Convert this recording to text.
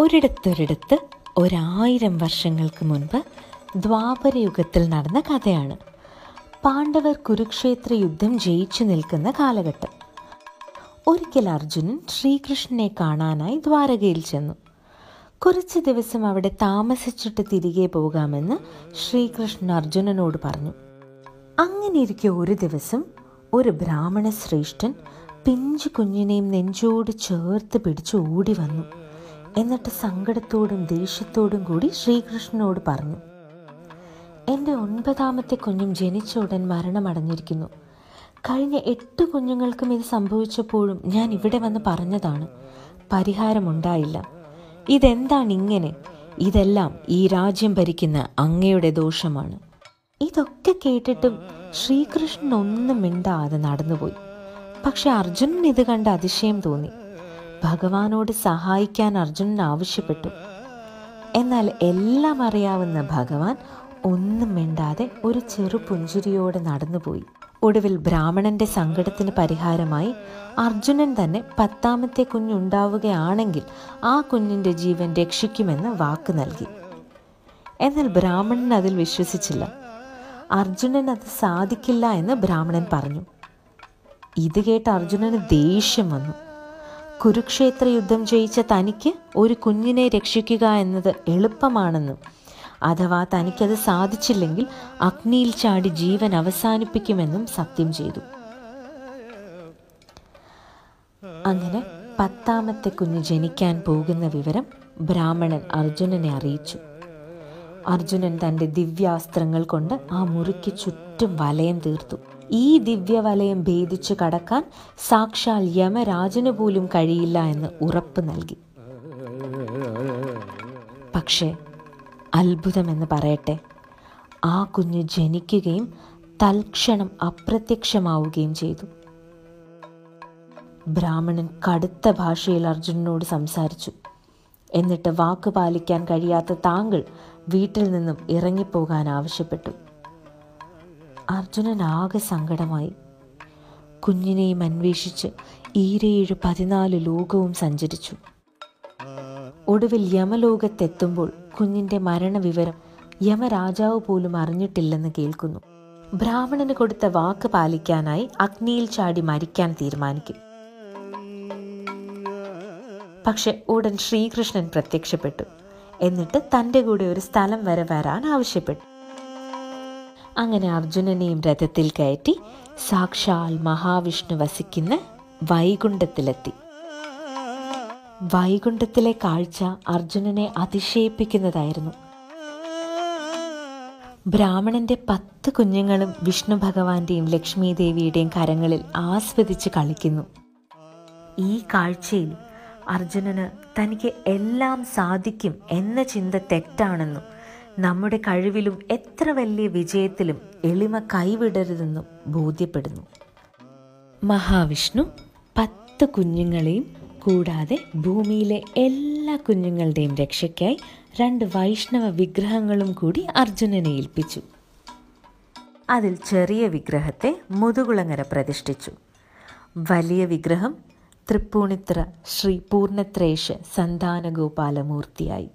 ഒരിടത്തൊരിടത്ത് ഒരായിരം വർഷങ്ങൾക്ക് മുൻപ് ദ്വാപരയുഗത്തിൽ നടന്ന കഥയാണ്. പാണ്ഡവർ കുരുക്ഷേത്ര യുദ്ധം ജയിച്ചു നിൽക്കുന്ന കാലഘട്ടം. ഒരിക്കൽ അർജുനൻ ശ്രീകൃഷ്ണനെ കാണാനായി ദ്വാരകയിൽ ചെന്നു. കുറച്ച് ദിവസം അവിടെ താമസിച്ചിട്ട് തിരികെ പോകാമെന്ന് ശ്രീകൃഷ്ണൻ അർജുനനോട് പറഞ്ഞു. അങ്ങനെയിരിക്കെ ഒരു ദിവസം ഒരു ബ്രാഹ്മണ ശ്രേഷ്ഠൻ പിഞ്ചു കുഞ്ഞിനെയും നെഞ്ചോട് ചേർത്ത് പിടിച്ച് ഓടി വന്നു. എന്നിട്ട് സങ്കടത്തോടും ദേഷ്യത്തോടും കൂടി ശ്രീകൃഷ്ണനോട് പറഞ്ഞു എന്റെ ഒൻപതാമത്തെ കുഞ്ഞും ജനിച്ച ഉടൻ മരണമടഞ്ഞിരിക്കുന്നു. കഴിഞ്ഞ എട്ട് കുഞ്ഞുങ്ങൾക്കും ഇത് സംഭവിച്ചപ്പോഴും ഞാൻ ഇവിടെ വന്ന് പറഞ്ഞതാണ്. പരിഹാരമുണ്ടായില്ല. ഇതെന്താണ് ഇങ്ങനെ? ഇതെല്ലാം ഈ രാജ്യം ഭരിക്കുന്ന അങ്ങയുടെ ദോഷമാണ്. ഇതൊക്കെ കേട്ടിട്ടും ശ്രീകൃഷ്ണൻ ഒന്നും മിണ്ടാതെ നടന്നുപോയി. പക്ഷെ അർജുനൻ ഇത് കണ്ട് അതിശയം തോന്നി. ഭഗവാനോട് സഹായിക്കാൻ അർജുനൻ ആവശ്യപ്പെട്ടു. എന്നാൽ എല്ലാം അറിയാവുന്ന ഭഗവാൻ ഒന്നും മിണ്ടാതെ ഒരു ചെറു പുഞ്ചിരിയോടെ നടന്നുപോയി. ഒടുവിൽ ബ്രാഹ്മണന്റെ സങ്കടത്തിന് പരിഹാരമായി അർജുനൻ തന്നെ പത്താമത്തെ കുഞ്ഞുണ്ടാവുകയാണെങ്കിൽ ആ കുഞ്ഞിന്റെ ജീവൻ രക്ഷിക്കുമെന്ന് വാക്ക് നൽകി. എന്നാൽ ബ്രാഹ്മണൻ അതിൽ വിശ്വസിച്ചില്ല. അർജുനൻ അത് സാധിക്കില്ല എന്ന് ബ്രാഹ്മണൻ പറഞ്ഞു. ഇത് കേട്ട് അർജുനന് ദേഷ്യം വന്നു. കുരുക്ഷേത്ര യുദ്ധം ജയിച്ച തനിക്ക് ഒരു കുഞ്ഞിനെ രക്ഷിക്കുക എന്നത് എളുപ്പമാണെന്നും അഥവാ തനിക്കത് സാധിച്ചില്ലെങ്കിൽ അഗ്നിയിൽ ചാടി ജീവൻ അവസാനിപ്പിക്കുമെന്നും സത്യം ചെയ്തു. അങ്ങനെ പത്താമത്തെ കുഞ്ഞ് ജനിക്കാൻ പോകുന്ന വിവരം ബ്രാഹ്മണൻ അർജുനനെ അറിയിച്ചു. അർജുനൻ തന്റെ ദിവ്യാസ്ത്രങ്ങൾ കൊണ്ട് ആ മുറിക്ക് ചുറ്റും വലയം തീർത്തു. ഈ ദിവ്യവലയം ഭേദിച്ചു കടക്കാൻ സാക്ഷാൽ യമരാജന് പോലും കഴിയില്ല എന്ന് ഉറപ്പ് നൽകി. പക്ഷേ അത്ഭുതമെന്ന് പറയട്ടെ ആ കുഞ്ഞ് ജനിക്കുകയും തൽക്ഷണം അപ്രത്യക്ഷമാവുകയും ചെയ്തു. ബ്രാഹ്മണൻ കടുത്ത ഭാഷയിൽ അർജുനനോട് സംസാരിച്ചു. എന്നിട്ട് വാക്ക് പാലിക്കാൻ കഴിയാത്ത താങ്കൾ വീട്ടിൽ നിന്നും ഇറങ്ങിപ്പോകാൻ ആവശ്യപ്പെട്ടു. അർജുനൻ ആകെ സങ്കടമായി. കുഞ്ഞിനെയും അന്വേഷിച്ച് ഈരേഴ് പതിനാല് ലോകവും സഞ്ചരിച്ചു. ഒടുവിൽ യമലോകത്തെത്തുമ്പോൾ കുഞ്ഞിന്റെ മരണവിവരം യമരാജാവ് പോലും അറിഞ്ഞിട്ടില്ലെന്ന് കേൾക്കുന്നു. ബ്രാഹ്മണന് കൊടുത്ത വാക്ക് പാലിക്കാനായി അഗ്നിയിൽ ചാടി മരിക്കാൻ തീരുമാനിക്കും. പക്ഷെ ഉടൻ ശ്രീകൃഷ്ണൻ പ്രത്യക്ഷപ്പെട്ടു. എന്നിട്ട് തന്റെ കൂടെ ഒരു സ്ഥലം വരെ വരാൻ ആവശ്യപ്പെട്ടു. അങ്ങനെ അർജുനനെയും രഥത്തിൽ കയറ്റി സാക്ഷാൽ മഹാവിഷ്ണു വസിക്കുന്ന വൈകുണ്ഠത്തിലെത്തി. വൈകുണ്ഠത്തിലെ കാഴ്ച അർജുനനെ അതിശയിപ്പിക്കുന്നതായിരുന്നു. ബ്രാഹ്മണന്റെ പത്ത് കുഞ്ഞുങ്ങളും വിഷ്ണു ഭഗവാന്റെയും ലക്ഷ്മി ദേവിയുടെയും കരങ്ങളിൽ ആസ്വദിച്ച് കളിക്കുന്നു. ഈ കാഴ്ചയിൽ അർജുനന് തനിക്ക് എല്ലാം സാധിക്കും എന്ന ചിന്ത തെറ്റാണെന്നും നമ്മുടെ കഴിവിലും എത്ര വലിയ വിജയത്തിലും എളിമ കൈവിടരുതെന്നും ബോധ്യപ്പെടുന്നു. മഹാവിഷ്ണു പത്ത് കുഞ്ഞുങ്ങളെയും കൂടാതെ ഭൂമിയിലെ എല്ലാ കുഞ്ഞുങ്ങളുടെയും രക്ഷയ്ക്കായി രണ്ട് വൈഷ്ണവ വിഗ്രഹങ്ങളും കൂടി അർജുനനെ ഏൽപ്പിച്ചു. അതിൽ ചെറിയ വിഗ്രഹത്തെ മുതുകുളങ്ങര പ്രതിഷ്ഠിച്ചു. വലിയ വിഗ്രഹം തൃപ്പൂണിത്ര ശ്രീ പൂർണത്രേഷ് സന്താനഗോപാലമൂർത്തിയായി.